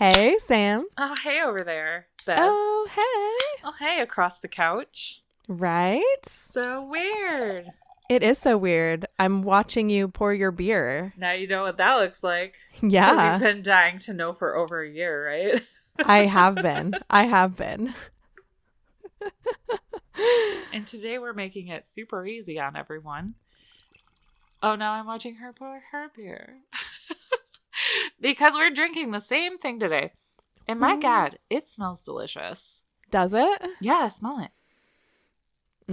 Hey, Sam. Oh, hey over there, Bev. Oh, hey. Oh, hey across the couch. Right? So weird. It is so weird. I'm watching you pour your beer. Now you know what that looks like. Yeah, You've been dying to know for over a year, right? I have been. I have been. and today we're making it super easy on everyone. Oh, now I'm watching her pour her beer. because we're drinking the same thing today. And my Mm. God, it smells delicious. Does it? Yeah, smell it.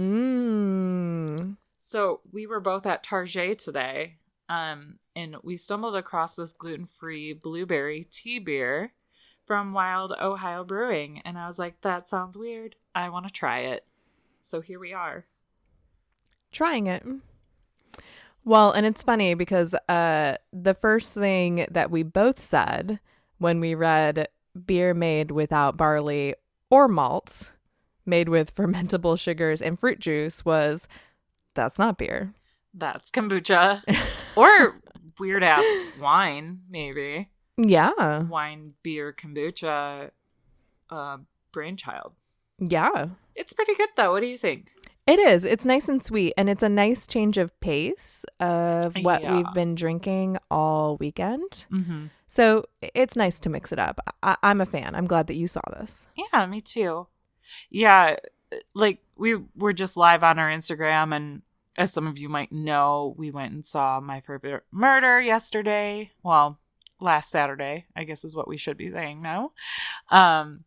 Mmm. So we were both at Target today, um, and we stumbled across this gluten-free blueberry tea beer from Wild Ohio Brewing, and I was like, "That sounds weird. I want to try it." So here we are. Trying it. Well, and it's funny because uh, the first thing that we both said when we read beer made without barley or malts, made with fermentable sugars and fruit juice was that's not beer. That's kombucha or weird ass wine, maybe Yeah. wine, beer, kombucha, uh, brainchild. Yeah. It's pretty good though. What do you think? It is. It's nice and sweet, and it's a nice change of pace of what Yeah. we've been drinking all weekend. Mm-hmm. So it's nice to mix it up. I- I'm a fan. I'm glad that you saw this. Yeah, me too. Yeah, like we were just live on our Instagram, and as some of you might know, we went and saw My Favorite Murder yesterday. Well, last Saturday, I guess is what we should be saying now. Um,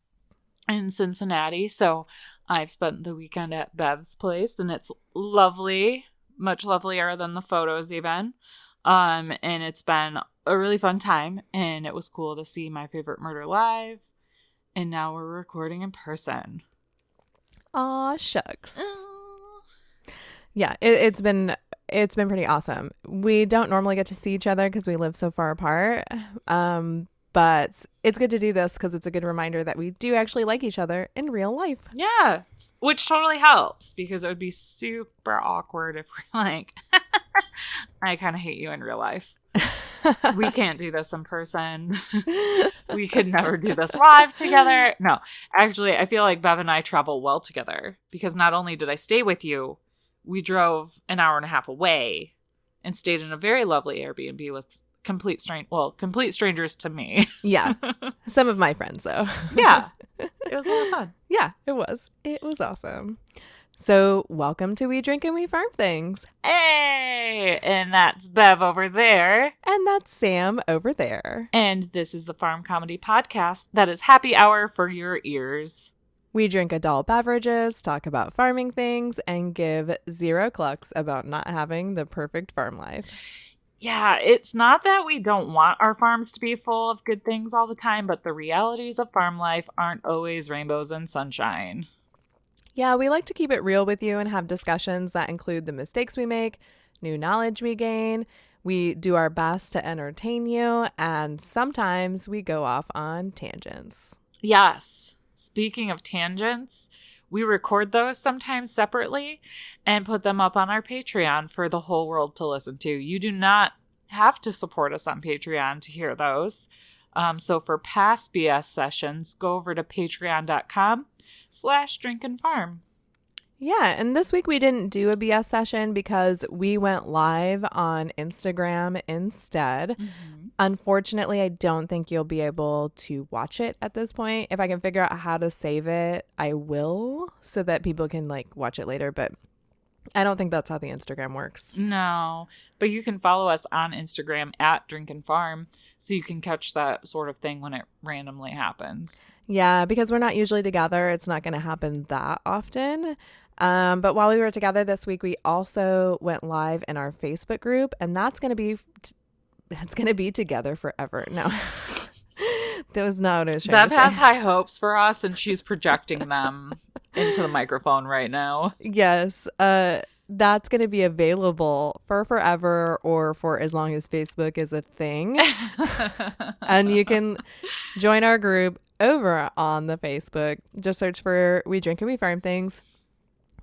in Cincinnati. So I've spent the weekend at Bev's place, and it's lovely, much lovelier than the photos even. Um, and it's been a really fun time, and it was cool to see My Favorite Murder live and now we're recording in person. Aw, shucks. Yeah, it, it's been it's been pretty awesome. We don't normally get to see each other because we live so far apart. Um, but it's good to do this because it's a good reminder that we do actually like each other in real life. Yeah, which totally helps because it would be super awkward if we're like, I kind of hate you in real life. We can't do this in person. we could never do this live together. No, actually, I feel like Bev and I travel well together because not only did I stay with you, we drove an hour and a half away and stayed in a very lovely Airbnb with complete strange, well, complete strangers to me. yeah, some of my friends though. yeah, it was a lot of fun. yeah, it was. It was awesome. So, welcome to We Drink and We Farm Things. Hey, and that's Bev over there. And that's Sam over there. And this is the Farm Comedy Podcast that is happy hour for your ears. We drink adult beverages, talk about farming things, and give zero clucks about not having the perfect farm life. Yeah, it's not that we don't want our farms to be full of good things all the time, but the realities of farm life aren't always rainbows and sunshine. Yeah, we like to keep it real with you and have discussions that include the mistakes we make, new knowledge we gain. We do our best to entertain you, and sometimes we go off on tangents. Yes. Speaking of tangents, we record those sometimes separately and put them up on our Patreon for the whole world to listen to. You do not have to support us on Patreon to hear those. Um, so for past BS sessions, go over to patreon.com slash drink and farm. Yeah, and this week we didn't do a BS session because we went live on Instagram instead. Unfortunately, I don't think you'll be able to watch it at this point. If I can figure out how to save it, I will so that people can like watch it later, but I don't think that's how the Instagram works. No, but you can follow us on Instagram at drink and farm so you can catch that sort of thing when it randomly happens. Yeah, because we're not usually together, it's not going to happen that often. Um, but while we were together this week, we also went live in our Facebook group, and that's going to be that's going to be together forever. No, that was not what I was trying Bev to has high hopes for us, and she's projecting them into the microphone right now. Yes, uh, that's going to be available for forever or for as long as Facebook is a thing. and you can join our group over on the Facebook. Just search for We Drink and We Farm Things.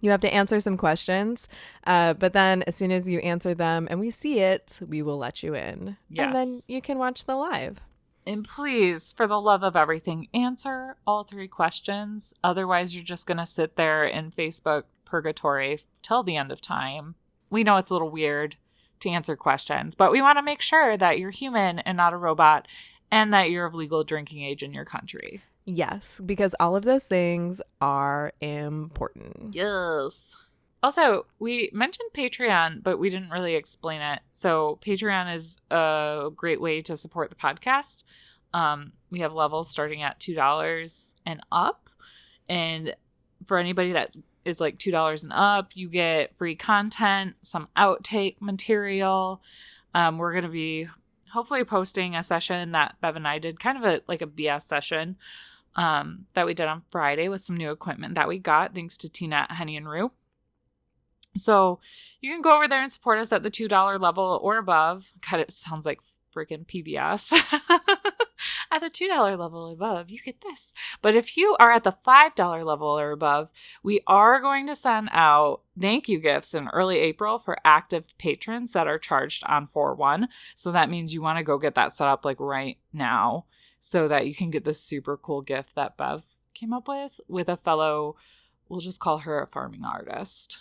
You have to answer some questions, uh, but then as soon as you answer them and we see it, we will let you in. And then you can watch the live. And please, for the love of everything, answer all three questions. Otherwise, you're just going to sit there in Facebook purgatory till the end of time. We know it's a little weird to answer questions, but we want to make sure that you're human and not a robot and that you're of legal drinking age in your country. Yes, because all of those things are important. Yes. Also, we mentioned Patreon, but we didn't really explain it. So, Patreon is a great way to support the podcast. Um, we have levels starting at $2 and up. And for anybody that is like $2 and up, you get free content, some outtake material. Um, we're going to be hopefully posting a session that Bev and I did, kind of a like a BS session um, that we did on Friday with some new equipment that we got thanks to Tina Honey, and Rue. So you can go over there and support us at the $2 level or above. God, it sounds like freaking PBS. at the $2 level above, you get this. But if you are at the $5 level or above, we are going to send out thank you gifts in early April for active patrons that are charged on 4 1. So that means you want to go get that set up like right now so that you can get this super cool gift that Bev came up with with a fellow, we'll just call her a farming artist.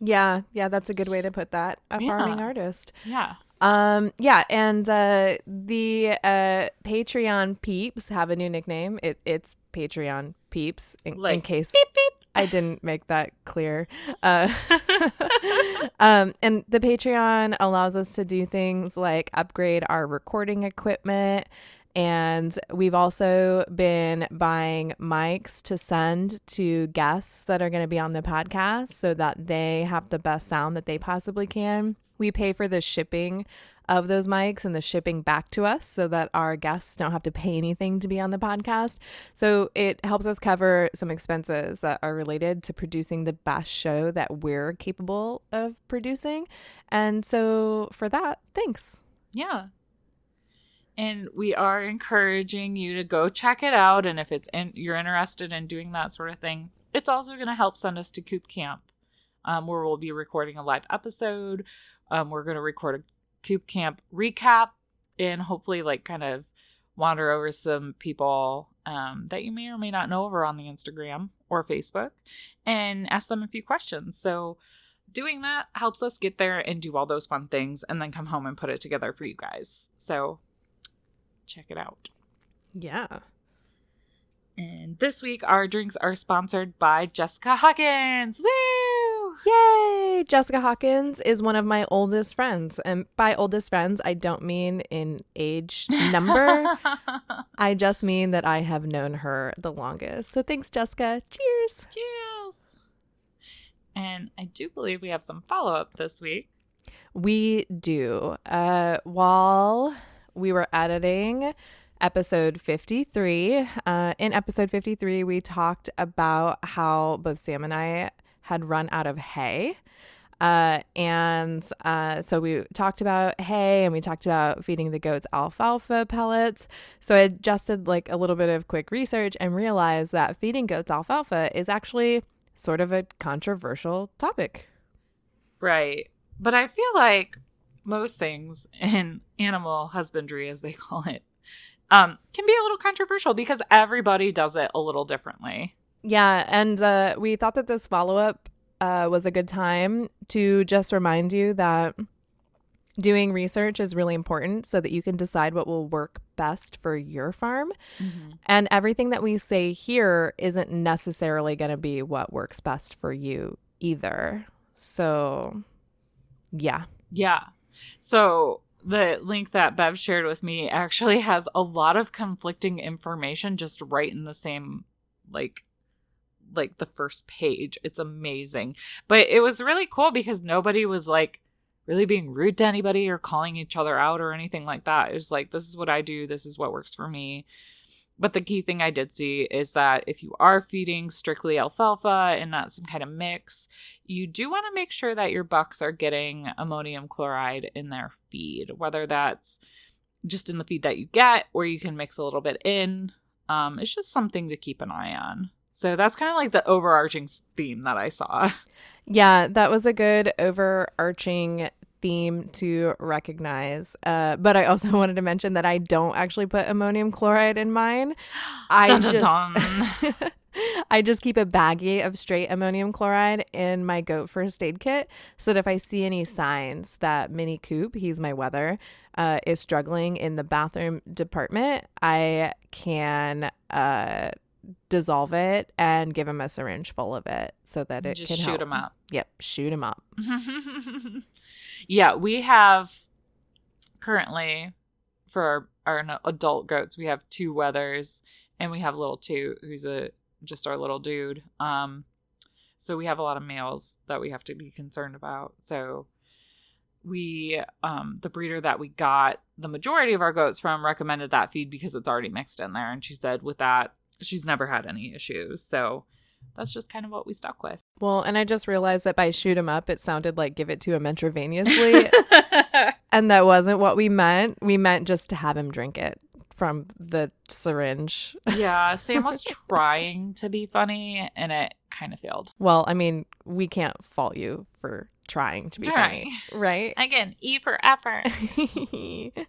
Yeah, yeah, that's a good way to put that. A yeah. farming artist. Yeah. Um yeah, and uh the uh Patreon peeps have a new nickname. It it's Patreon peeps in, like, in case beep, beep. I didn't make that clear. Uh um and the Patreon allows us to do things like upgrade our recording equipment and we've also been buying mics to send to guests that are going to be on the podcast so that they have the best sound that they possibly can. We pay for the shipping of those mics and the shipping back to us so that our guests don't have to pay anything to be on the podcast. So it helps us cover some expenses that are related to producing the best show that we're capable of producing. And so for that, thanks. Yeah and we are encouraging you to go check it out and if it's in, you're interested in doing that sort of thing it's also going to help send us to coop camp um, where we'll be recording a live episode. Um, we're going to record a coop camp recap and hopefully like kind of wander over some people um, that you may or may not know over on the instagram or facebook and ask them a few questions. So doing that helps us get there and do all those fun things and then come home and put it together for you guys. So check it out. Yeah. And this week, our drinks are sponsored by Jessica Hawkins. Woo! Yay! Jessica Hawkins is one of my oldest friends. And by oldest friends, I don't mean in age number. I just mean that I have known her the longest. So thanks, Jessica. Cheers. Cheers. And I do believe we have some follow up this week. We do. Uh, while we were editing episode 53. Uh, in episode 53, we talked about how both Sam and I had run out of hay. Uh, and uh, so we talked about hay and we talked about feeding the goats alfalfa pellets. So I adjusted like a little bit of quick research and realized that feeding goats alfalfa is actually sort of a controversial topic. Right. But I feel like most things in animal husbandry, as they call it, um, can be a little controversial because everybody does it a little differently. Yeah, and uh, we thought that this follow up uh, was a good time to just remind you that doing research is really important so that you can decide what will work best for your farm. Mm-hmm. And everything that we say here isn't necessarily going to be what works best for you either. So, yeah. Yeah. So the link that Bev shared with me actually has a lot of conflicting information just right in the same like like the first page. It's amazing. But it was really cool because nobody was like really being rude to anybody or calling each other out or anything like that. It was like this is what I do, this is what works for me. But the key thing I did see is that if you are feeding strictly alfalfa and not some kind of mix, you do want to make sure that your bucks are getting ammonium chloride in their feed, whether that's just in the feed that you get or you can mix a little bit in. Um, it's just something to keep an eye on. So that's kind of like the overarching theme that I saw. Yeah, that was a good overarching theme to recognize. Uh, but I also wanted to mention that I don't actually put ammonium chloride in mine. I Dun, dun, just dun. I just keep a baggie of straight ammonium chloride in my goat first aid kit so that if I see any signs that Mini Coop, he's my wether, uh, is struggling in the bathroom department, I can uh, dissolve it and give him a syringe full of it so that it Just can shoot help. him up. Yep, shoot him up. yeah, we have currently for our, our adult goats, we have two wethers, and we have little two, who's a just our little dude. Um, so we have a lot of males that we have to be concerned about. So we, um, the breeder that we got the majority of our goats from recommended that feed because it's already mixed in there, and she said with that she's never had any issues. So that's just kind of what we stuck with. Well, and I just realized that by shoot him up, it sounded like give it to him intravenously. and that wasn't what we meant. We meant just to have him drink it from the syringe. yeah, Sam was trying to be funny and it kind of failed. Well, I mean, we can't fault you for trying to be funny, right? Again, E for effort.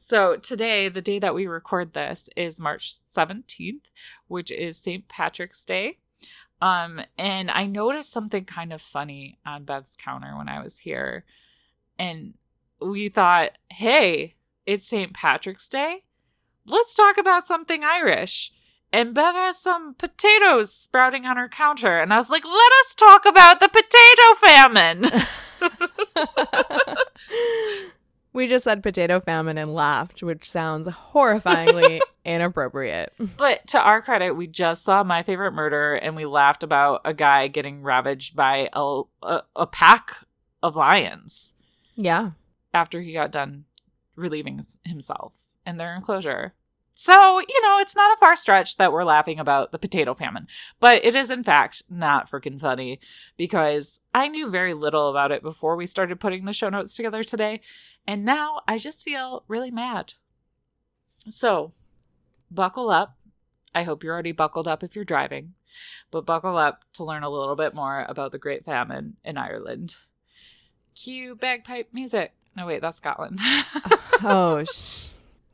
so today, the day that we record this is March 17th, which is St. Patrick's Day. Um, and I noticed something kind of funny on Bev's counter when I was here. And we thought, hey, it's St. Patrick's Day. Let's talk about something Irish. And Bev has some potatoes sprouting on her counter. And I was like, let us talk about the potato famine. we just said potato famine and laughed, which sounds horrifyingly inappropriate. But to our credit, we just saw My Favorite Murder and we laughed about a guy getting ravaged by a, a, a pack of lions Yeah. after he got done relieving himself in their enclosure. So, you know, it's not a far stretch that we're laughing about the potato famine, but it is in fact not freaking funny because I knew very little about it before we started putting the show notes together today, and now I just feel really mad. So, buckle up. I hope you're already buckled up if you're driving, but buckle up to learn a little bit more about the Great Famine in Ireland. Cue bagpipe music. No, wait, that's Scotland. Oh, sh-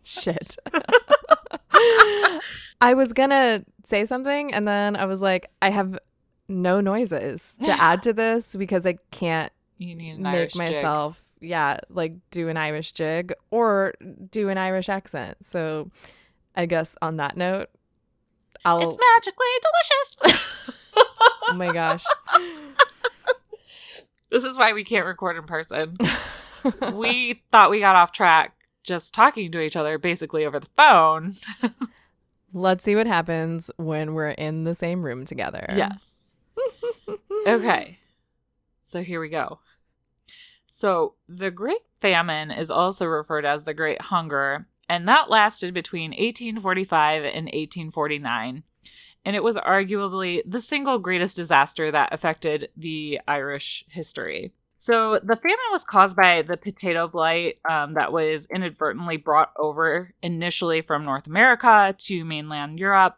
shit. I was gonna say something and then I was like, I have no noises to add to this because I can't make Irish myself, yeah, like do an Irish jig or do an Irish accent. So I guess on that note, I'll. It's magically delicious. oh my gosh. this is why we can't record in person. we thought we got off track just talking to each other basically over the phone. Let's see what happens when we're in the same room together. Yes. Okay. So here we go. So the Great Famine is also referred as the Great Hunger, and that lasted between 1845 and 1849. And it was arguably the single greatest disaster that affected the Irish history. So the famine was caused by the potato blight um, that was inadvertently brought over initially from North America to mainland Europe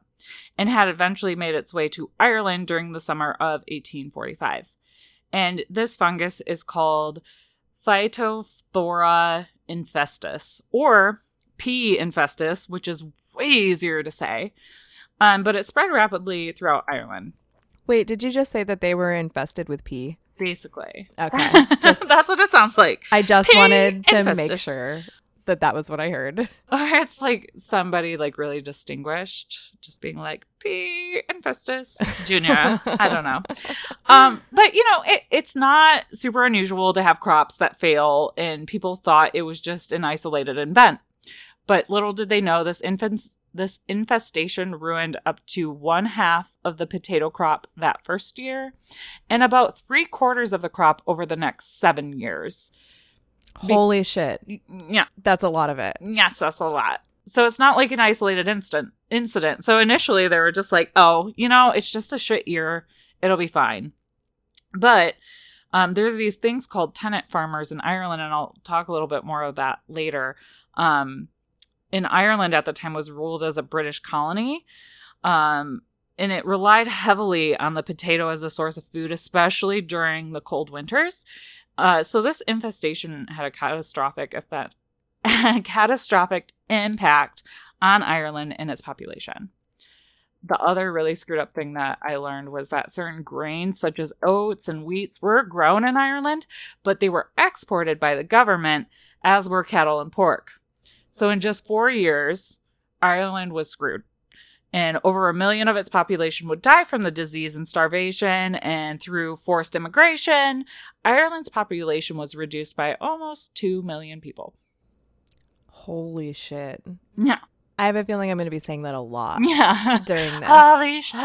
and had eventually made its way to Ireland during the summer of 1845. And this fungus is called Phytophthora infestus or P. infestus, which is way easier to say. Um, but it spread rapidly throughout Ireland, Wait, did you just say that they were infested with pee? basically. Okay. Just That's what it sounds like. I just P. wanted to make sure that that was what I heard. Or it's like somebody like really distinguished, just being like P. infestus Junior. I don't know. Um, but you know, it, it's not super unusual to have crops that fail, and people thought it was just an isolated event. But little did they know this infant this infestation ruined up to one half of the potato crop that first year, and about three quarters of the crop over the next seven years. Be- Holy shit. Yeah, That's a lot of it. Yes, that's a lot. So it's not like an isolated instant incident. So initially they were just like, "Oh, you know, it's just a shit year. It'll be fine." But um, there are these things called tenant farmers in Ireland, and I'll talk a little bit more of that later. Um, in Ireland at the time was ruled as a British colony, um, and it relied heavily on the potato as a source of food, especially during the cold winters. Uh, so this infestation had a catastrophic effect, catastrophic impact on Ireland and its population. The other really screwed up thing that I learned was that certain grains, such as oats and wheats, were grown in Ireland, but they were exported by the government, as were cattle and pork. So in just four years, Ireland was screwed and over a million of its population would die from the disease and starvation. And through forced immigration, Ireland's population was reduced by almost 2 million people. Holy shit. Yeah. I have a feeling I'm going to be saying that a lot Yeah. during this. Holy shit.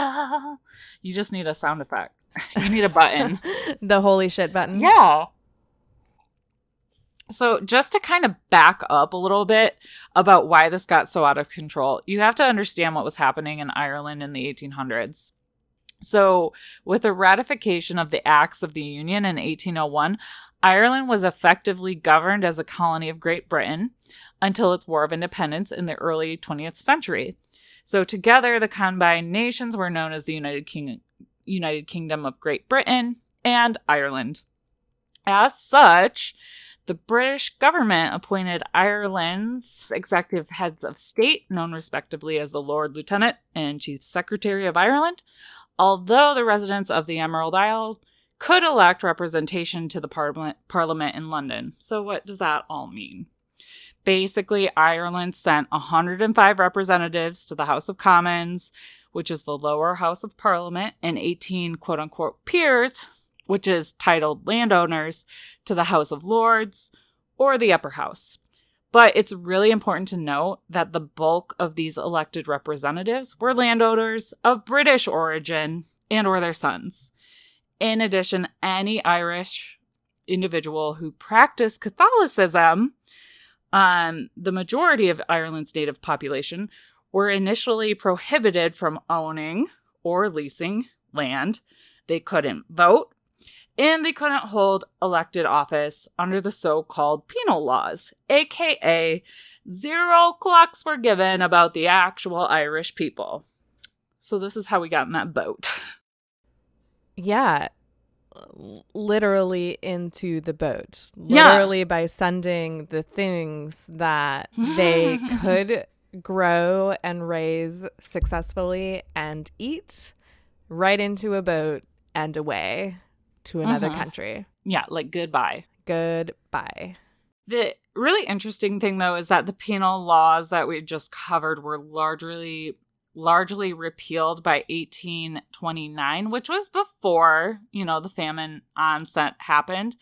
You just need a sound effect. You need a button. the holy shit button. yeah. So, just to kind of back up a little bit about why this got so out of control, you have to understand what was happening in Ireland in the 1800s. So, with the ratification of the Acts of the Union in 1801, Ireland was effectively governed as a colony of Great Britain until its War of Independence in the early 20th century. So, together, the combined nations were known as the United, King- United Kingdom of Great Britain and Ireland. As such, the British government appointed Ireland's executive heads of state, known respectively as the Lord Lieutenant and Chief Secretary of Ireland, although the residents of the Emerald Isle could elect representation to the parliament, parliament in London. So, what does that all mean? Basically, Ireland sent 105 representatives to the House of Commons, which is the lower house of parliament, and 18 quote unquote peers, which is titled landowners, to the House of Lords or the upper house. But it's really important to note that the bulk of these elected representatives were landowners of British origin and or their sons. In addition, any Irish individual who practiced Catholicism, um, the majority of Ireland's native population, were initially prohibited from owning or leasing land. They couldn't vote, and they couldn't hold elected office under the so called penal laws, aka zero clucks were given about the actual Irish people. So, this is how we got in that boat. Yeah. Literally into the boat. Yeah. Literally by sending the things that they could grow and raise successfully and eat right into a boat and away to another Mhm. country. yeah, like goodbye. Goodbye. The really interesting thing though is that the penal laws that we just covered were largely largely repealed by 1829, which was before, you know, the famine onset happened,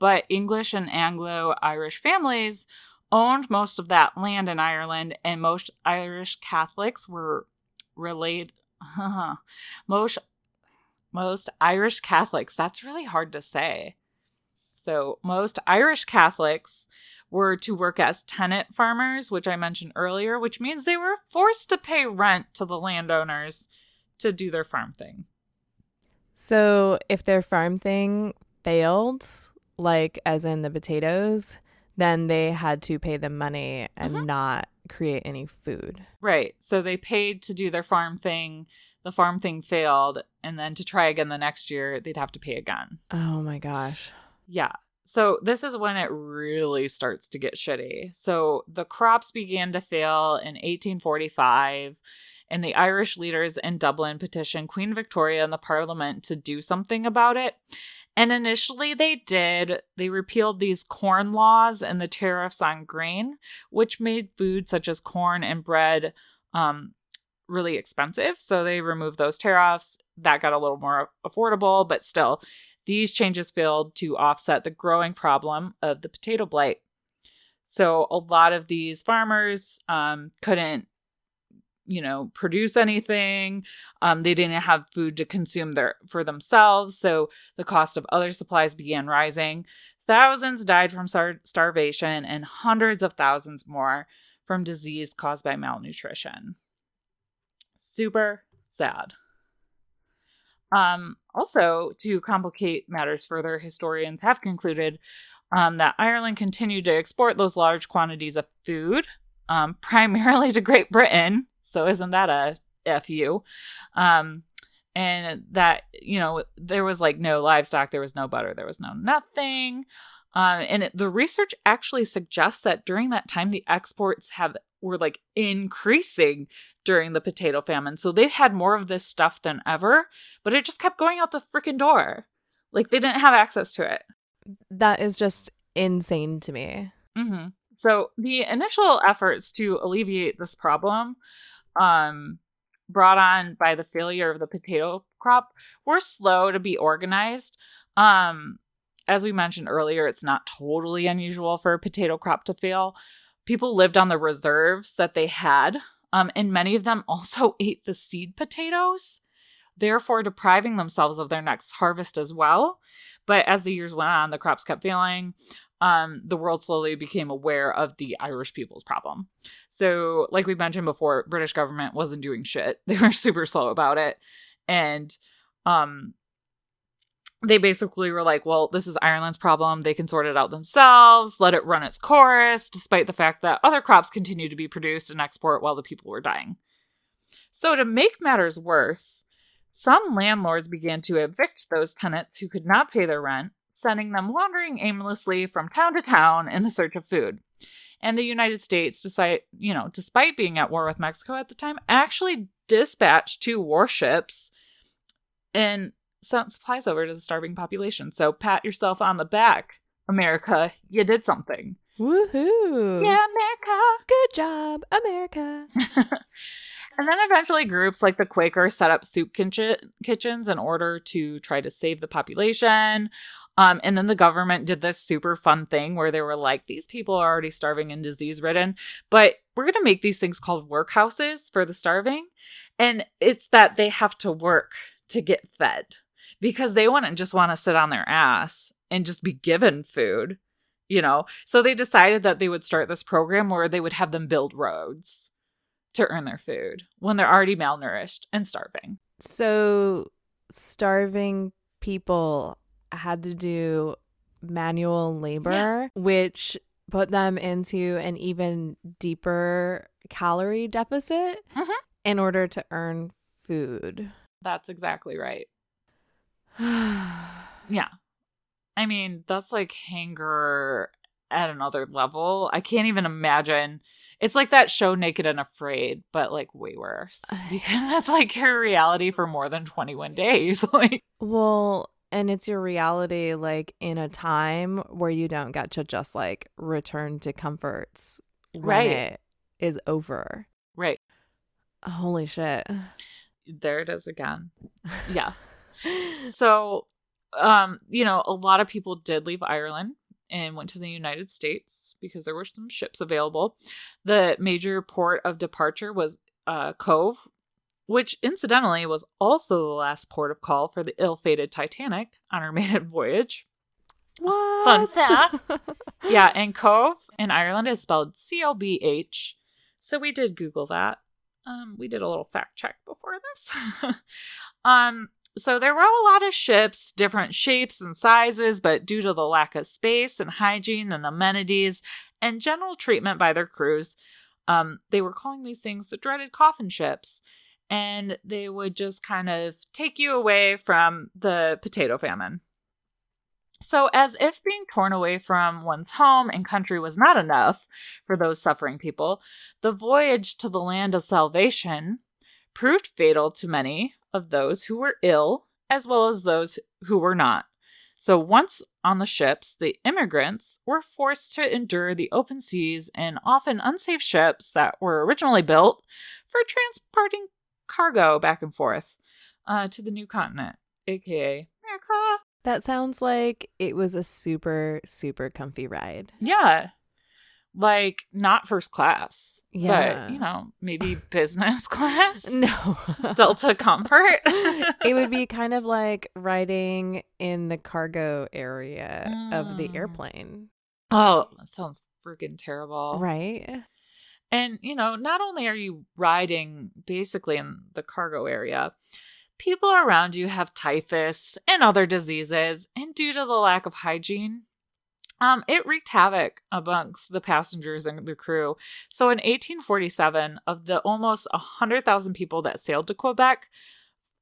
but English and Anglo-Irish families owned most of that land in Ireland and most Irish Catholics were related most most Irish Catholics, that's really hard to say. So, most Irish Catholics were to work as tenant farmers, which I mentioned earlier, which means they were forced to pay rent to the landowners to do their farm thing. So if their farm thing failed, like as in the potatoes, then they had to pay them money and Mhm. not create any food. Right. So they paid to do their farm thing. The farm thing failed. And then to try again the next year, they'd have to pay again. Oh my gosh. Yeah. So this is when it really starts to get shitty. So the crops began to fail in 1845, and the Irish leaders in Dublin petitioned Queen Victoria and the Parliament to do something about it. And initially they did. They repealed these corn laws and the tariffs on grain, which made food such as corn and bread um, really expensive. So they removed those tariffs. That got a little more affordable, but still, these changes failed to offset the growing problem of the potato blight. So a lot of these farmers um, couldn't, you know, produce anything. Um, they didn't have food to consume their for themselves. So the cost of other supplies began rising. Thousands died from star- starvation, and hundreds of thousands more from disease caused by malnutrition. Super sad. Um, also, to complicate matters further, historians have concluded um, that Ireland continued to export those large quantities of food, um, primarily to Great Britain. So, isn't that a FU? Um, and that you know there was like no livestock there was no butter there was no nothing um, and it, the research actually suggests that during that time the exports have were like increasing during the potato famine so they've had more of this stuff than ever but it just kept going out the freaking door like they didn't have access to it that is just insane to me mm-hmm. so the initial efforts to alleviate this problem um brought on by the failure of the potato crop were slow to be organized. Um, as we mentioned earlier, it's not totally unusual for a potato crop to fail. People lived on the reserves that they had, um, and many of them also ate the seed potatoes, therefore depriving themselves of their next harvest as well. But as the years went on, the crops kept failing um, the world slowly became aware of the Irish people's problem. So, like we mentioned before, British government wasn't doing shit. They were super slow about it, and um, they basically were like, "Well, this is Ireland's problem. They can sort it out themselves. Let it run its course." Despite the fact that other crops continued to be produced and export while the people were dying. So, to make matters worse, some landlords began to evict those tenants who could not pay their rent sending them wandering aimlessly from town to town in the search of food. And the United States, decide, you know, despite being at war with Mexico at the time, actually dispatched two warships and sent supplies over to the starving population. So pat yourself on the back, America. You did something. Woohoo! Yeah, America. Good job, America. and then eventually, groups like the Quakers set up soup kitchen- kitchens in order to try to save the population. Um, and then the government did this super fun thing where they were like, these people are already starving and disease ridden, but we're going to make these things called workhouses for the starving. And it's that they have to work to get fed because they wouldn't just want to sit on their ass and just be given food, you know? So they decided that they would start this program where they would have them build roads to earn their food when they're already malnourished and starving. So starving people had to do manual labor, yeah. which put them into an even deeper calorie deficit mm-hmm. in order to earn food. That's exactly right. yeah. I mean, that's like hanger at another level. I can't even imagine. It's like that show Naked and Afraid, but like way worse. Because that's like your reality for more than 21 days. like Well, and it's your reality like in a time where you don't get to just like return to comforts right it is over right holy shit there it is again yeah so um you know a lot of people did leave ireland and went to the united states because there were some ships available the major port of departure was uh, Cobh which incidentally was also the last port of call for the ill fated Titanic on her maiden voyage. What? Fun fact. yeah, and Cobh in Ireland is spelled C O B H. So we did Google that. Um, we did a little fact check before this. um, so there were a lot of ships, different shapes and sizes, but due to the lack of space and hygiene and amenities and general treatment by their crews, um, they were calling these things the dreaded coffin ships and they would just kind of take you away from the potato famine. So, as if being torn away from one's home and country was not enough for those suffering people, the voyage to the land of salvation proved fatal to many of those who were ill as well as those who were not. So, once on the ships, the immigrants were forced to endure the open seas and often unsafe ships that were originally built for transporting cargo back and forth uh, to the new continent, aka America. That sounds like it was a super, super comfy ride. Yeah. Like not first class. Yeah. But, you know, maybe business class. No. Delta comfort. it would be kind of like riding in the cargo area mm. of the mm. airplane. Oh, that sounds freaking terrible. Right. And, you know, not only are you riding basically in the cargo area, people around you have typhus and other diseases. And due to the lack of hygiene, um, it wreaked havoc amongst the passengers and the crew. So in 1847, of the almost 100,000 people that sailed to Quebec,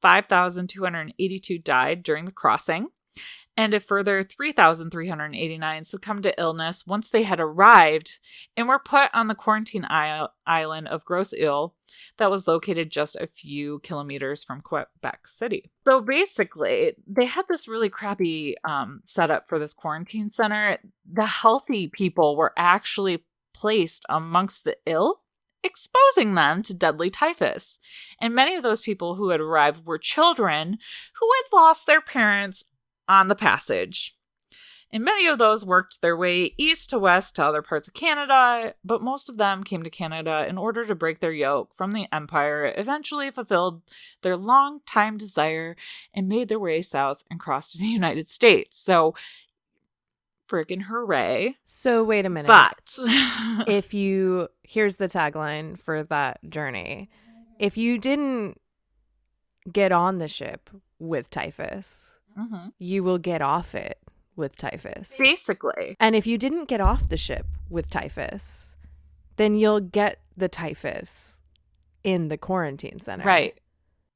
5,282 died during the crossing, and a further 3,389 succumbed to illness once they had arrived and were put on the quarantine island of Grosse Isle that was located just a few kilometers from Quebec City. So basically, they had this really crappy um, setup for this quarantine center. The healthy people were actually placed amongst the ill exposing them to deadly typhus. And many of those people who had arrived were children who had lost their parents on the passage. And many of those worked their way east to west to other parts of Canada, but most of them came to Canada in order to break their yoke from the Empire, eventually fulfilled their long time desire, and made their way south and crossed to the United States. So freaking hooray. So wait a minute. But if you here's the tagline for that journey. If you didn't get on the ship with typhus, mm-hmm. you will get off it with typhus. Basically. And if you didn't get off the ship with typhus, then you'll get the typhus in the quarantine center. Right.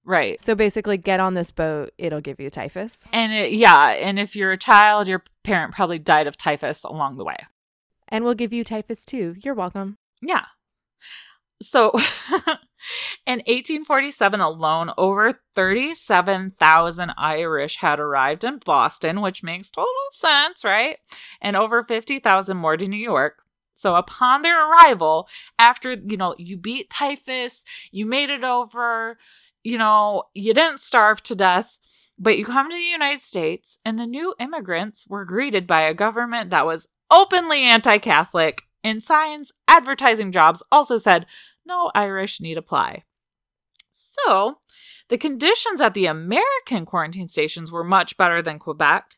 Right. So basically, get on this boat, it'll give you typhus. And it, yeah, and if you're a child, your parent probably died of typhus along the way. And we'll give you typhus too. You're welcome. Yeah. So in 1847 alone, over 37,000 Irish had arrived in Boston, which makes total sense, right? And over 50,000 more to New York. So upon their arrival, after, you know, you beat typhus, you made it over, you know, you didn't starve to death, but you come to the United States, and the new immigrants were greeted by a government that was openly anti And signs advertising jobs also said, no Irish need apply. So, the conditions at the American quarantine stations were much better than Quebec.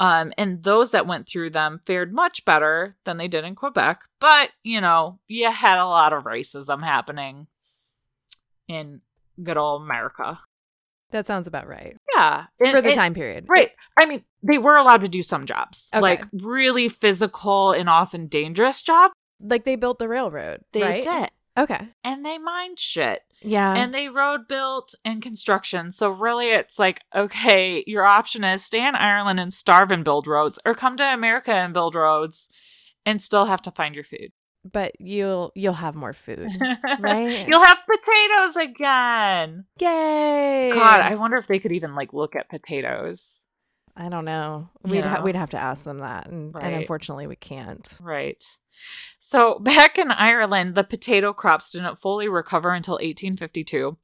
Um, and those that went through them fared much better than they did in Quebec. But, you know, you had a lot of racism happening in good old America. That sounds about right. Yeah. And, For the and, time period. Right. I mean, they were allowed to do some jobs, okay. like really physical and often dangerous jobs. Like they built the railroad. They right? did. Okay. And they mined shit. Yeah. And they road built and construction. So really it's like, okay, your option is stay in Ireland and starve and build roads, or come to America and build roads and still have to find your food but you'll you'll have more food, right? you'll have potatoes again. Yay! God, I wonder if they could even like look at potatoes. I don't know. We'd ha- we'd have to ask them that, and, right. and unfortunately, we can't. Right. So back in Ireland, the potato crops didn't fully recover until 1852,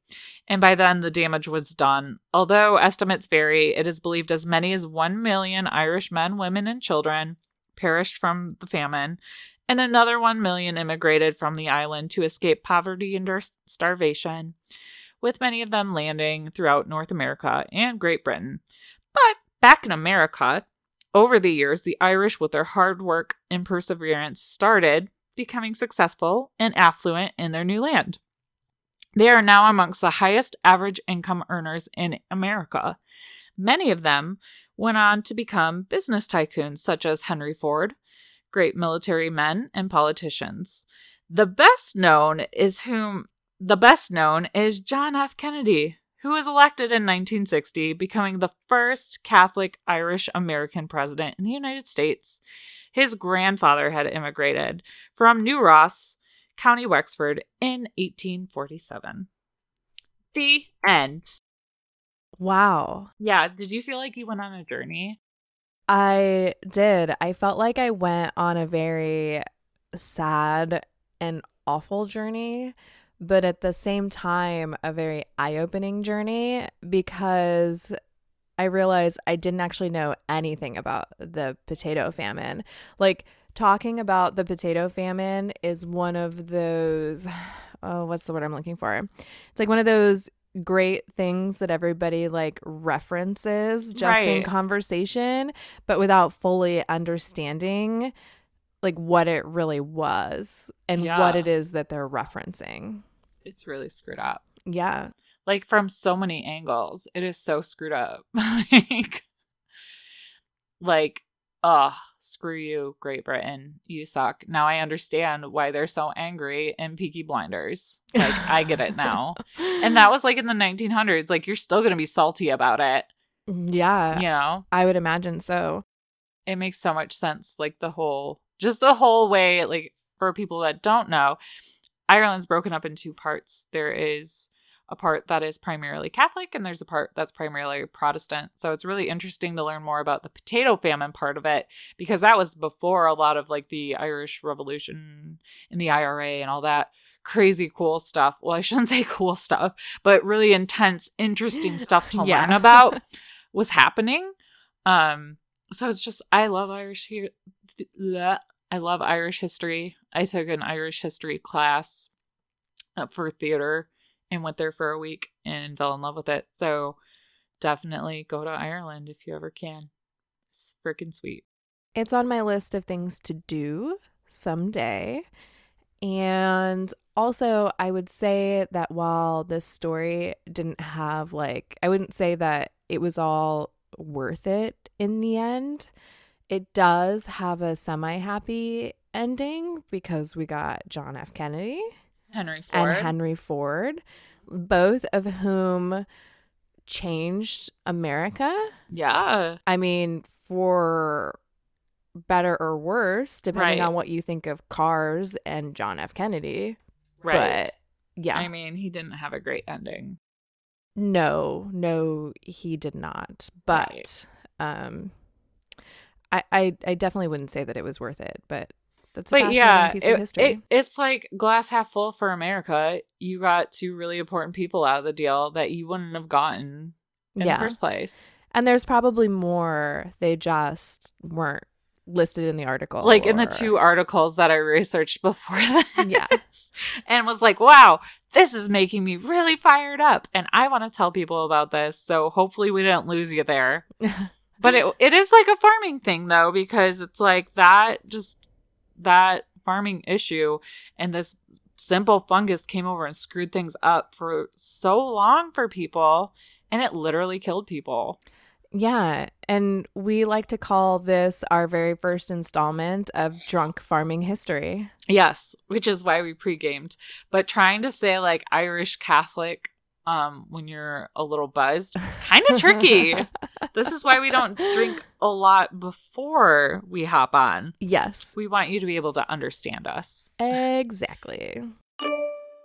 and by then the damage was done. Although estimates vary, it is believed as many as one million Irish men, women, and children perished from the famine, and another 1 million immigrated from the island to escape poverty and starvation, with many of them landing throughout North America and Great Britain. But back in America, over the years, the Irish, with their hard work and perseverance, started becoming successful and affluent in their new land. They are now amongst the highest average income earners in America. Many of them went on to become business tycoons, such as Henry Ford, great military men and politicians. The best known is whom the best known is John F. Kennedy, who was elected in 1960, becoming the first Catholic Irish American president in the United States. His grandfather had immigrated from New Ross, County Wexford, in 1847. The end. Wow. Yeah. Did you feel like you went on a journey? I did. I felt like I went on a very sad and awful journey, but at the same time, a very eye opening journey because I realized I didn't actually know anything about the potato famine. Like, talking about the potato famine is one of those, oh, what's the word I'm looking for? It's like one of those great things that everybody like references just right. in conversation, but without fully understanding like what it really was and yeah. what it is that they're referencing. It's really screwed up. Yeah. Like from so many angles. It is so screwed up. like like ugh, screw you, Great Britain. You suck. Now I understand why they're so angry in Peaky Blinders. Like, I get it now. and that was like in the 1900s. Like, you're still going to be salty about it. Mm, yeah. You know? I would imagine so. It makes so much sense. Like, the whole, just the whole way, like, for people that don't know, Ireland's broken up in two parts. There is a part that is primarily Catholic and there's a part that's primarily Protestant. So it's really interesting to learn more about the potato famine part of it because that was before a lot of like the Irish Revolution and the IRA and all that crazy cool stuff. Well, I shouldn't say cool stuff, but really intense, interesting stuff to Yeah. learn about was happening. Um so it's just I love Irish here. I love Irish history. I took an Irish history class for theater and went there for a week and fell in love with it. So definitely go to Ireland if you ever can. It's freaking sweet. It's on my list of things to do someday. And also, I would say that while this story didn't have, like, I wouldn't say that it was all worth it in the end, it does have a semi happy ending because we got John F. Kennedy Henry Ford. and Henry Ford, both of whom changed America. yeah. I mean, for better or worse, depending Right. on what you think of cars and John F. Kennedy. Right. But yeah, I mean, he didn't have a great ending. no, no, he did not. But um, I, I, I definitely wouldn't say that it was worth it. But that's a But fascinating yeah, piece it- of history. it- it's like glass half full for America. You got two really important people out of the deal that you wouldn't have gotten in Yeah. the first place. and there's probably more. They just weren't listed in the article. Like in the two articles that I researched before this. Yeah. And was like, wow, this is making me really fired up. And I want to tell people about this. So hopefully we don't lose you there. But it it is like a farming thing though, because it's like that just that farming issue and this simple fungus came over and screwed things up for so long for people and it literally killed people. Yeah, and we like to call this our very first installment of drunk farming history. Yes, which is why we pre-gamed. But trying to say like Irish Catholic um when you're a little buzzed, kind of tricky. this is why we don't drink a lot before we hop on. yes, We want you to be able to understand us. exactly.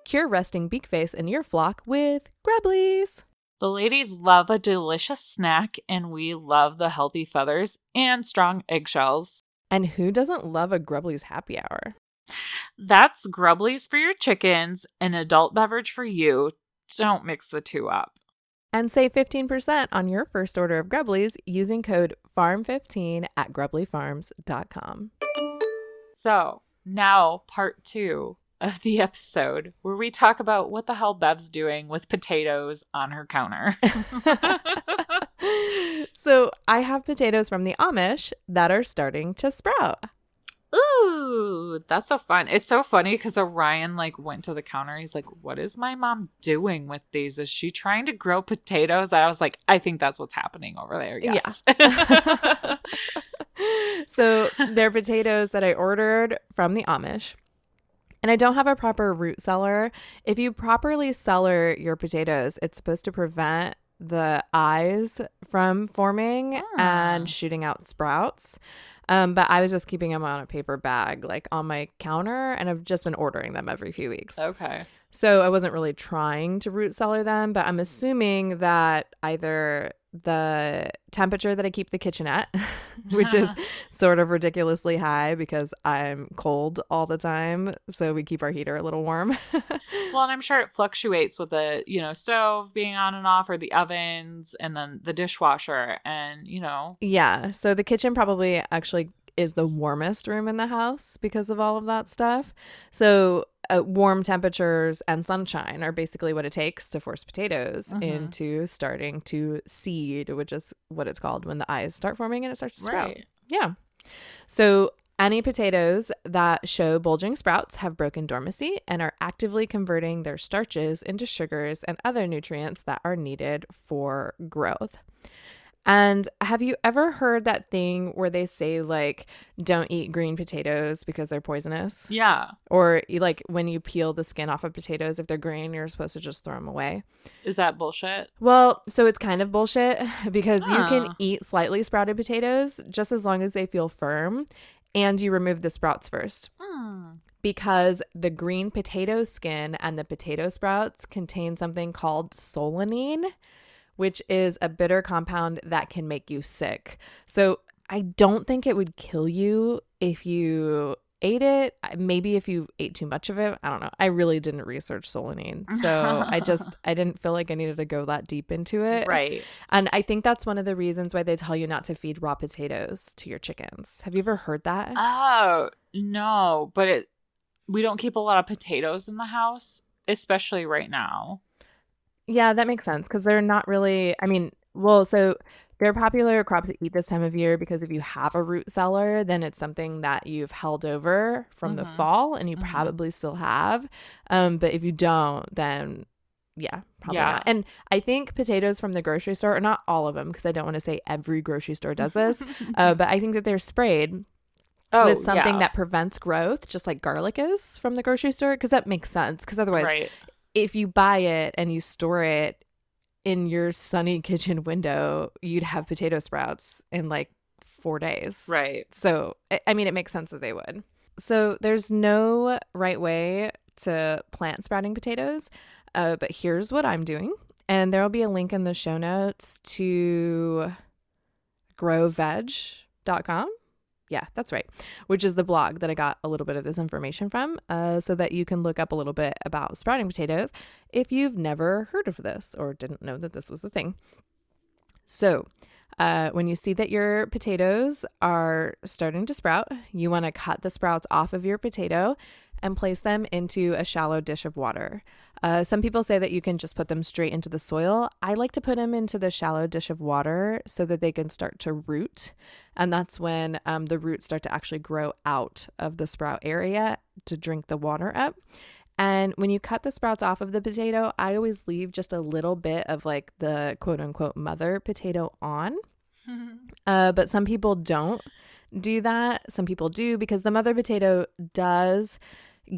Cure resting beak face in your flock with Grubblies. The ladies love a delicious snack, and we love the healthy feathers and strong eggshells. And who doesn't love a Grubblies happy hour? That's Grubblies for your chickens, an adult beverage for you. Don't mix the two up. And save 15% on your first order of Grubblies using code FARM15 at grubblyfarms.com. So, now part two of the episode where we talk about what the hell Bev's doing with potatoes on her counter. so I have potatoes from the Amish that are starting to sprout. Ooh, that's so fun. It's so funny because Orion like went to the counter. He's like, What is my mom doing with these? Is she trying to grow potatoes? And I was like, I think that's what's happening over there. Yes. so they're potatoes that I ordered from the Amish. And I don't have a proper root cellar. If you properly cellar your potatoes, it's supposed to prevent the eyes from forming Hmm. and shooting out sprouts. Um, but I was just keeping them on a paper bag, like on my counter, and I've just been ordering them every few weeks. okay. So I wasn't really trying to root cellar them, but I'm assuming that either the temperature that I keep the kitchen at, which is sort of ridiculously high because I'm cold all the time, so we keep our heater a little warm. Well, and I'm sure it fluctuates with the, you know, stove being on and off or the ovens and then the dishwasher and, you know, yeah, so the kitchen probably actually is the warmest room in the house because of all of that stuff. So uh, warm temperatures and sunshine are basically what it takes to force potatoes Mhm. into starting to seed, which is what it's called when the eyes start forming and it starts to sprout. right. Yeah. So any potatoes that show bulging sprouts have broken dormancy and are actively converting their starches into sugars and other nutrients that are needed for growth. And have you ever heard that thing where they say like don't eat green potatoes because they're poisonous? Yeah. Or like when you peel the skin off of potatoes if they're green, you're supposed to just throw them away. Is that bullshit? Well, so it's kind of bullshit because you can eat slightly sprouted potatoes just as long as they feel firm and you remove the sprouts first Hmm. because the green potato skin and the potato sprouts contain something called solanine, which is a bitter compound that can make you sick. So I don't think it would kill you if you ate it. Maybe if you ate too much of it. I don't know. I really didn't research solanine. So I just, I didn't feel like I needed to go that deep into it. Right. And I think that's one of the reasons why they tell you not to feed raw potatoes to your chickens. Have you ever heard that? Oh, no, but it we don't keep a lot of potatoes in the house, especially right now. Yeah, that makes sense because they're not really. I mean, well, so they're a popular crop to eat this time of year because if you have a root cellar, then it's something that you've held over from the Mhm. fall and you Mhm. probably still have. Um, but if you don't, then yeah, probably Yeah. not. And I think potatoes from the grocery store, or not all of them, because I don't want to say every grocery store does this, uh, but I think that they're sprayed oh, with something yeah. that prevents growth, just like garlic is from the grocery store, because that makes sense. Because otherwise, right. If you buy it and you store it in your sunny kitchen window, you'd have potato sprouts in like four days. Right. So, I- I mean, it makes sense that they would. So, there's no right way to plant sprouting potatoes, uh, but here's what I'm doing. And there will be a link in the show notes to growveg.com. Yeah, that's right. Which is the blog that I got a little bit of this information from, uh, so that you can look up a little bit about sprouting potatoes if you've never heard of this or didn't know that this was the thing. So, uh, when you see that your potatoes are starting to sprout, you want to cut the sprouts off of your potato and place them into a shallow dish of water. Uh, some people say that you can just put them straight into the soil. I like to put them into the shallow dish of water so that they can start to root. And that's when um, the roots start to actually grow out of the sprout area to drink the water up. And when you cut the sprouts off of the potato, I always leave just a little bit of like the quote unquote mother potato on. Uh, but some people don't do that. Some people do because the mother potato does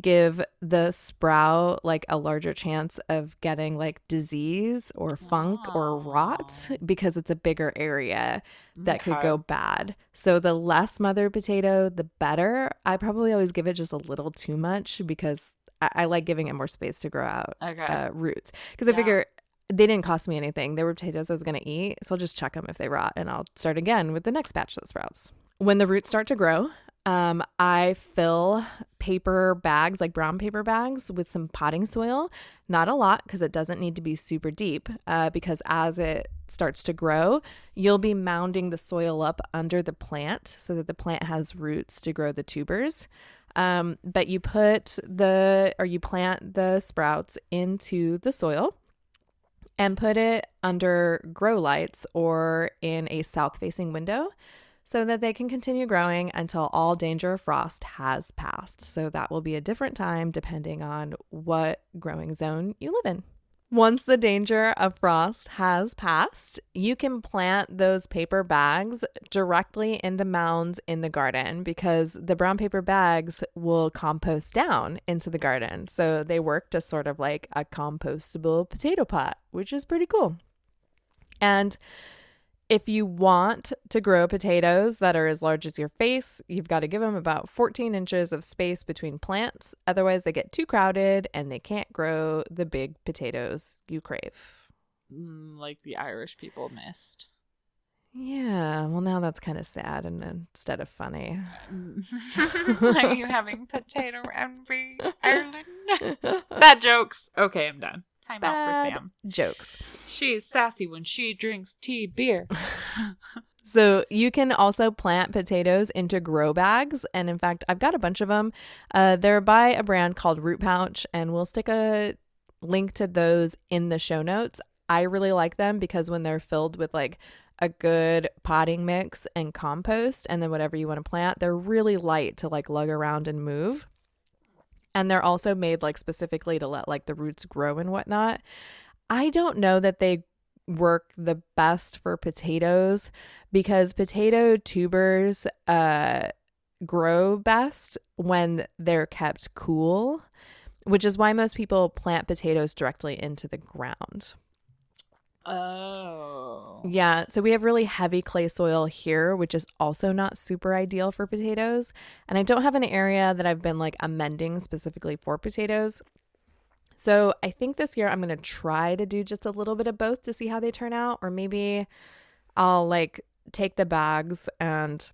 give the sprout like a larger chance of getting like disease or funk or rot Oh. because it's a bigger area that could go bad. So the less mother potato, the better. I probably always give it just a little too much because I, I like giving it more space to grow out Okay. uh, roots because I Yeah. figure they didn't cost me anything. They were potatoes I was going to eat. So I'll just check them if they rot and I'll start again with the next batch that sprouts. When the roots start to grow, um, I fill paper bags, like brown paper bags, with some potting soil. Not a lot because it doesn't need to be super deep. Uh, because as it starts to grow, you'll be mounding the soil up under the plant so that the plant has roots to grow the tubers. Um, but you put the or you plant the sprouts into the soil and put it under grow lights or in a south facing window so that they can continue growing until all danger of frost has passed. So that will be a different time depending on what growing zone you live in. Once the danger of frost has passed, you can plant those paper bags directly into mounds in the garden because the brown paper bags will compost down into the garden. So they work just sort of like a compostable potato pot, which is pretty cool. And if you want to grow potatoes that are as large as your face, you've got to give them about 14 inches of space between plants. Otherwise, they get too crowded and they can't grow the big potatoes you crave. Mm, like the Irish people missed. Yeah, well, now that's kind of sad and instead of funny. Are you having potato envy, Ireland? Bad jokes. Okay, I'm done. Time out for Sam. Jokes. She's sassy when she drinks tea beer. So you can also plant potatoes into grow bags, and in fact, I've got a bunch of them. Uh, they're by a brand called Root Pouch, and we'll stick a link to those in the show notes. I really like them because when they're filled with like a good potting mix and compost, and then whatever you want to plant, they're really light to like lug around and move. And they're also made like specifically to let like the roots grow and whatnot. I don't know that they work the best for potatoes because potato tubers uh, grow best when they're kept cool, which is why most people plant potatoes directly into the ground. Oh. Yeah, so we have really heavy clay soil here, which is also not super ideal for potatoes. And I don't have an area that I've been like amending specifically for potatoes. So I think this year I'm going to try to do just a little bit of both to see how they turn out. Or maybe I'll like take the bags and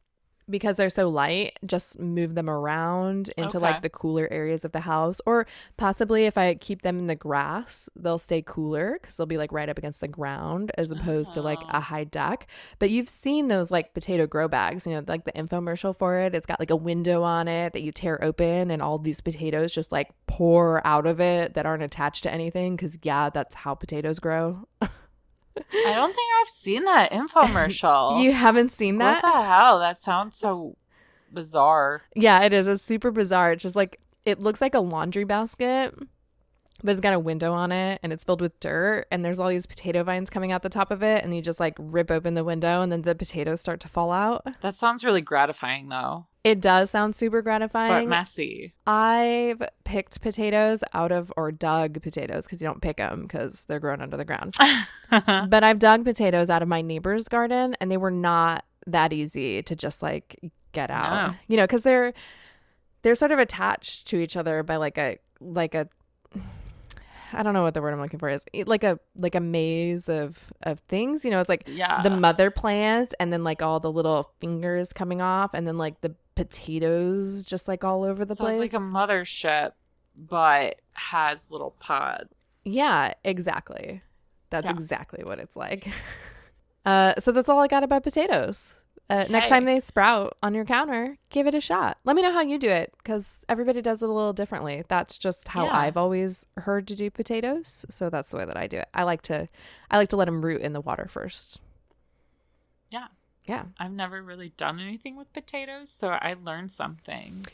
because they're so light, just move them around into Okay. like the cooler areas of the house. Or possibly if I keep them in the grass, they'll stay cooler because they'll be like right up against the ground as opposed to like a ah. high deck. But you've seen those like potato grow bags, you know, like the infomercial for it. It's got like a window on it that you tear open and all these potatoes just like pour out of it that aren't attached to anything. Cause yeah, that's how potatoes grow. I don't think I've seen that infomercial. You haven't seen that? What the hell? That sounds so bizarre. Yeah, it is. It's super bizarre. It's just like it looks like a laundry basket, but it's got a window on it and it's filled with dirt and there's all these potato vines coming out the top of it and you just like rip open the window and then the potatoes start to fall out. That sounds really gratifying though, It does sound super gratifying. but messy. I've picked potatoes out of or dug potatoes because you don't pick them because they're grown under the ground. but I've dug potatoes out of my neighbor's garden and they were not that easy to just like get out. No. You know, cuz they're they're sort of attached to each other by like a like a I don't know what the word I'm looking for is. Like a like a maze of of things, you know, it's like yeah. the mother plant and then like all the little fingers coming off and then like the potatoes just like all over the Sounds place. like a mothership, but has little pods. Yeah, exactly. That's Yeah. exactly what it's like. uh, so that's all I got about potatoes. Uh, next Hey. time they sprout on your counter, give it a shot. Let me know how you do it because everybody does it a little differently. That's just how Yeah. I've always heard to do potatoes. So that's the way that I do it. I like to, I like to let them root in the water first. Yeah. Yeah. I've never really done anything with potatoes, so I learned something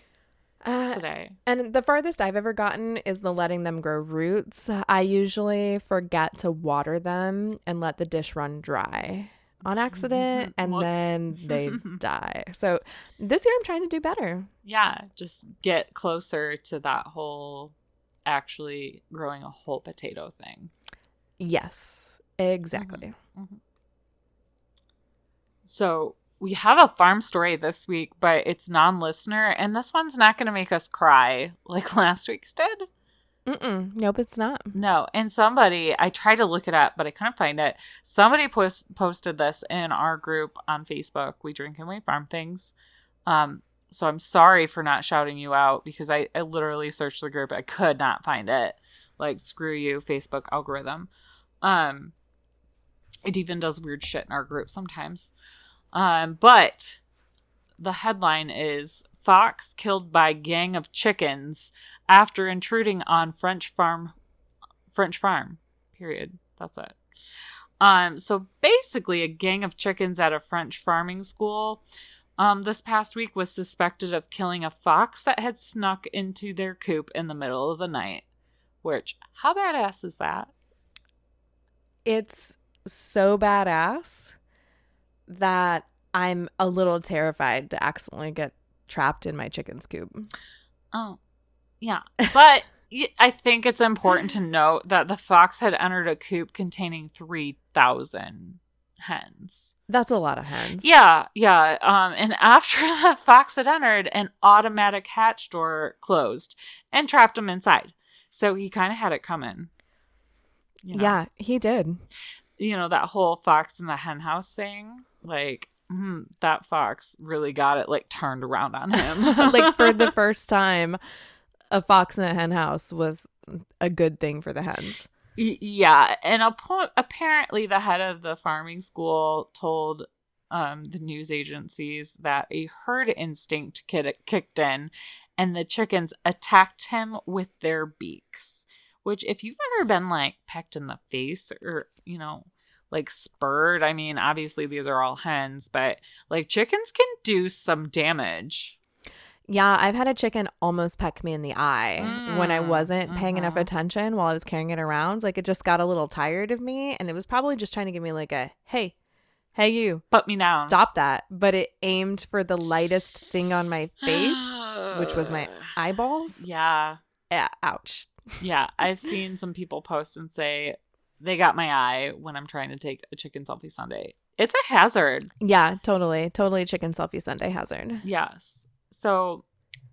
Uh, today. And the farthest I've ever gotten is the letting them grow roots. I usually forget to water them and let the dish run dry on accident mm-hmm. and Whoops. then they die. So this year I'm trying to do better. Yeah, just get closer to that whole actually growing a whole potato thing. Yes, exactly. Mm-hmm. Mm-hmm. So we have a farm story this week, but it's non-listener, and this one's not going to make us cry like last week's did. Mm-mm. Nope, it's not. No, and somebody I tried to look it up, but I couldn't find it. Somebody post, posted this in our group on Facebook. We drink and we farm things. Um, so I'm sorry for not shouting you out because I, I literally searched the group. I could not find it. Like screw you, Facebook algorithm. Um, it even does weird shit in our group sometimes. Um, but the headline is Fox killed by gang of chickens after intruding on French farm French farm. Period. That's it. Um, so basically a gang of chickens at a French farming school um, this past week was suspected of killing a fox that had snuck into their coop in the middle of the night. Which, how badass is that? It's so badass that I'm a little terrified to accidentally get trapped in my chicken's coop. Oh, yeah. But I think it's important to note that the fox had entered a coop containing 3,000 hens. That's a lot of hens. Yeah, yeah. Um, and after the fox had entered, an automatic hatch door closed and trapped him inside. So he kind of had it coming. You know? Yeah, he did. You know, that whole fox in the hen house thing? Like, mm, that fox really got it, like, turned around on him. like for the first time, a fox in a hen house was a good thing for the hens. Yeah, and apparently the head of the farming school told um, the news agencies that a herd instinct kid- kicked in, and the chickens attacked him with their beaks. Which, if you've ever been like pecked in the face or you know, like spurred, I mean, obviously these are all hens, but like chickens can do some damage. Yeah, I've had a chicken almost peck me in the eye when I Mm, wasn't paying enough mhm. attention while I was carrying it around. Like it just got a little tired of me and it was probably just trying to give me like a hey, hey you, Put me down. stop that. But it aimed for the lightest thing on my face, which was my eyeballs. Yeah. Yeah, ouch. Yeah. I've seen some people post and say they got my eye when I'm trying to take a chicken selfie Sunday. It's a hazard. Yeah, totally. Totally chicken selfie Sunday hazard. Yes. So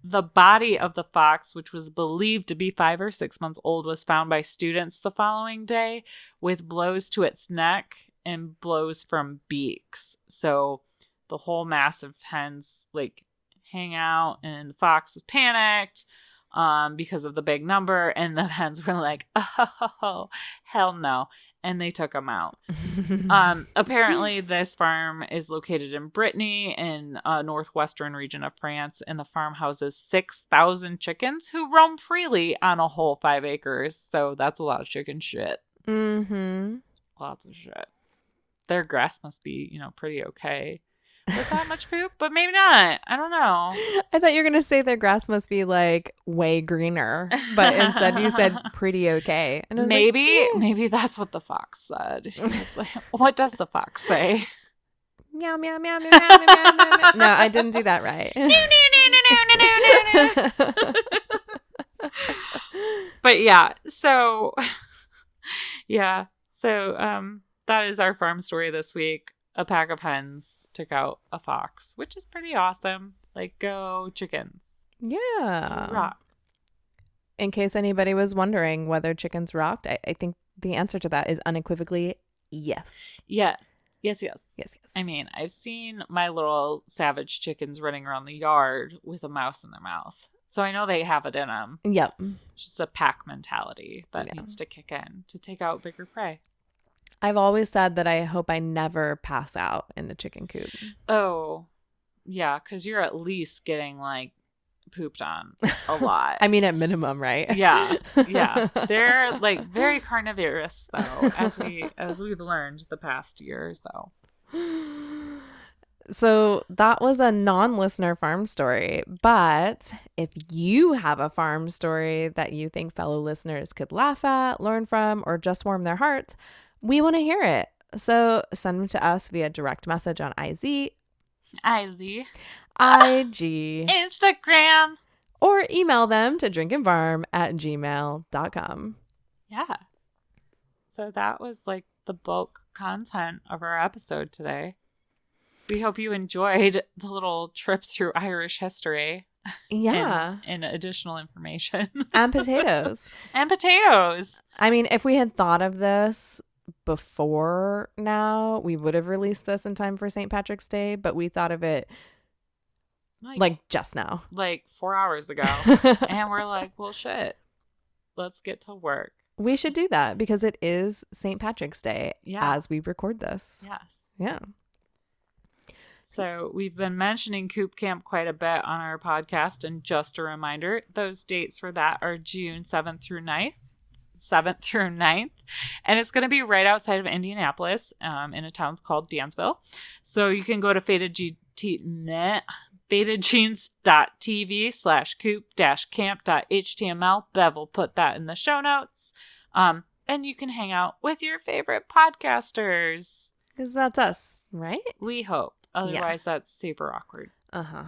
the body of the fox, which was believed to be five or six months old, was found by students the following day with blows to its neck and blows from beaks. So the whole mass of hens like hang out, and the fox was panicked um, because of the big number, and the hens were like, "Oh, hell no!" And they took them out. Um, apparently, this farm is located in Brittany, in a northwestern region of France, and the farm houses 6,000 chickens who roam freely on a whole five acres. So that's a lot of chicken shit. mm-hmm. Lots of shit. Their grass must be, you know, pretty okay with that much poop, but maybe not. I don't know. I thought you were gonna say their grass must be like way greener, but instead you said pretty okay. I like, Maybe, "Yeah." maybe that's what the fox said. Like, what does the fox say? meow meow meow meow meow meow meow. meow. No, I didn't do that right. but yeah, so yeah, so um, that is our farm story this week. A pack of hens took out a fox, which is pretty awesome. Like, go chickens! yeah. Rock. In case anybody was wondering whether chickens rocked, I, I think the answer to that is unequivocally yes. Yes, yes, yes. Yes, yes. I mean, I've seen my little savage chickens running around the yard with a mouse in their mouth, so I know they have it in them. yep. Just a pack mentality that Yeah. needs to kick in to take out bigger prey. I've always said that I hope I never pass out in the chicken coop. Oh, yeah, because you're at least getting like pooped on a lot. I mean, at minimum, right? yeah, yeah, they're like very carnivorous though, as we as we've learned the past year or so. So that was a non listener farm story. But if you have a farm story that you think fellow listeners could laugh at, learn from, or just warm their hearts, we want to hear it. So send them to us via direct message on IZ, Iz, IG, Instagram. or email them to drinkandfarm at gmail.com. Yeah. So that was like the bulk content of our episode today. We hope you enjoyed the little trip through Irish history Yeah. and, and additional information. and potatoes. and potatoes. I mean, if we had thought of this before now, we would have released this in time for St. Patrick's Day, but we thought of it Like, like just now. like four hours ago. and we're like, well, shit. Let's get to work. we should do that because it is St. Patrick's Day Yeah. as we record this. Yes. Yeah. So we've been mentioning Coop Camp quite a bit on our podcast. And just a reminder, those dates for that are June 7th through 9th. 7th through 9th. And it's going to be right outside of Indianapolis um, in a town called Danville. So you can go to fadedgt, fadedjeans.tv slash coop dash camp camp.html. Bev will put that in the show notes. Um, and you can hang out with your favorite podcasters. Because that's us, right? We hope. Otherwise, that's super awkward. Uh huh.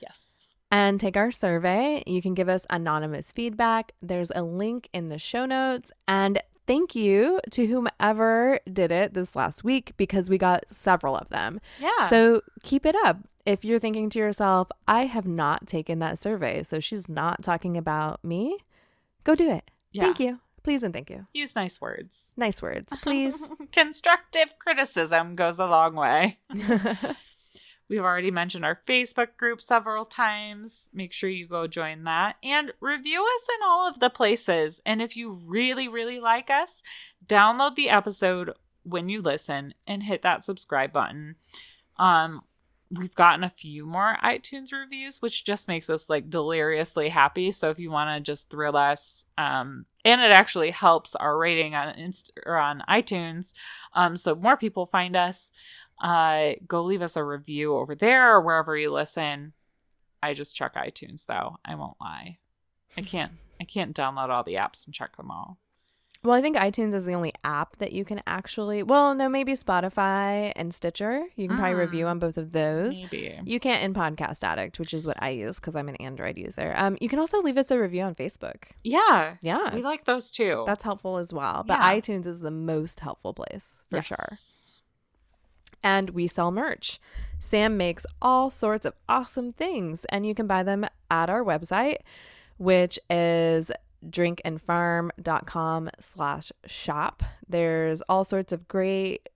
Yes. And take our survey. You can give us anonymous feedback. There's a link in the show notes. And thank you to whomever did it this last week because we got several of them. Yeah. So keep it up. If you're thinking to yourself, I have not taken that survey, so she's not talking about me, go do it. Yeah. Thank you. Please and thank you. use nice words. Nice words, please. Constructive criticism goes a long way. We've already mentioned our Facebook group several times. Make sure you go join that and review us in all of the places. And if you really, really like us, download the episode when you listen and hit that subscribe button. Um, we've gotten a few more iTunes reviews, which just makes us like deliriously happy. So if you want to just thrill us, um, and it actually helps our rating on Inst- or on iTunes, um, so more people find us. Uh, go leave us a review over there or wherever you listen. I just check iTunes though. I won't lie. I can't I can't download all the apps and check them all. Well, I think iTunes is the only app that you can actually. Well, no, maybe Spotify and Stitcher. You can probably review Mm. on both of those. Maybe. You can't in Podcast Addict, which is what I use because I'm an Android user. Um, you can also leave us a review on Facebook. Yeah. Yeah, We like those too. that's helpful as well. But Yeah. iTunes is the most helpful place for sure. And we sell merch. Sam makes all sorts of awesome things, and you can buy them at our website, which is drinkandfarm.com slash shop. There's all sorts of great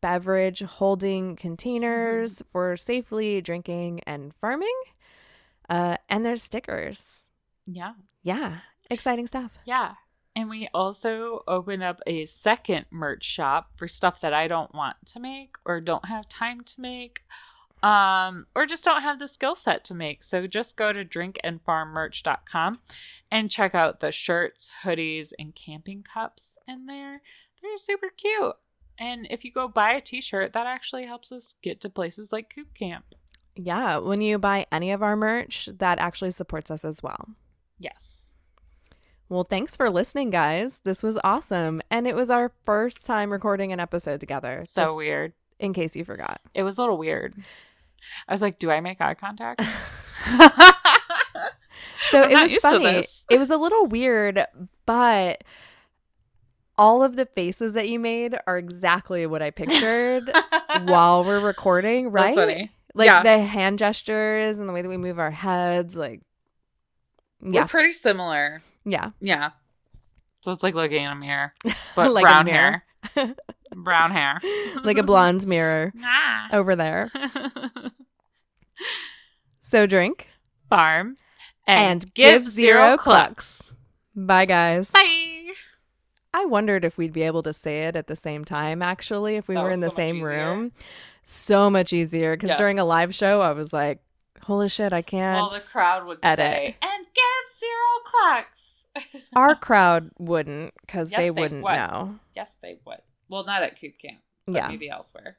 beverage holding containers for safely drinking and farming. Uh, and there's stickers. Yeah. Yeah, exciting stuff. Yeah. And we also open up a second merch shop for stuff that I don't want to make or don't have time to make um, or just don't have the skill set to make. So just go to drinkandfarmmerch.com and check out the shirts, hoodies, and camping cups in there. They're super cute. And if you go buy a t shirt, that actually helps us get to places like Coop Camp. Yeah, when you buy any of our merch, that actually supports us as well. Yes. Well, thanks for listening, guys. This was awesome. And it was our first time recording an episode together. So weird. in case you forgot. It was a little weird. I was like, do I make eye contact? So I'm it was funny. It was a little weird, but all of the faces that you made are exactly what I pictured while we're recording, right? That's funny. Like Yeah. the hand gestures and the way that we move our heads, like yeah, We're pretty similar. Yeah. Yeah. So it's like looking in a mirror, but Like a brown mirror. hair. brown hair. like a blonde's mirror Ah. over there. So drink Farm and, give zero clucks. Bye, guys. Bye. I wondered if we'd be able to say it at the same time, actually, if we That were in the so same room. So much easier because Yes. during a live show, I was like, holy shit, I can't. Well, the crowd would edit. say, and give zero clucks. Our crowd wouldn't because Yes, they they wouldn't would. know. yes, they would. Well, not at Coop Camp, but Yeah. maybe elsewhere.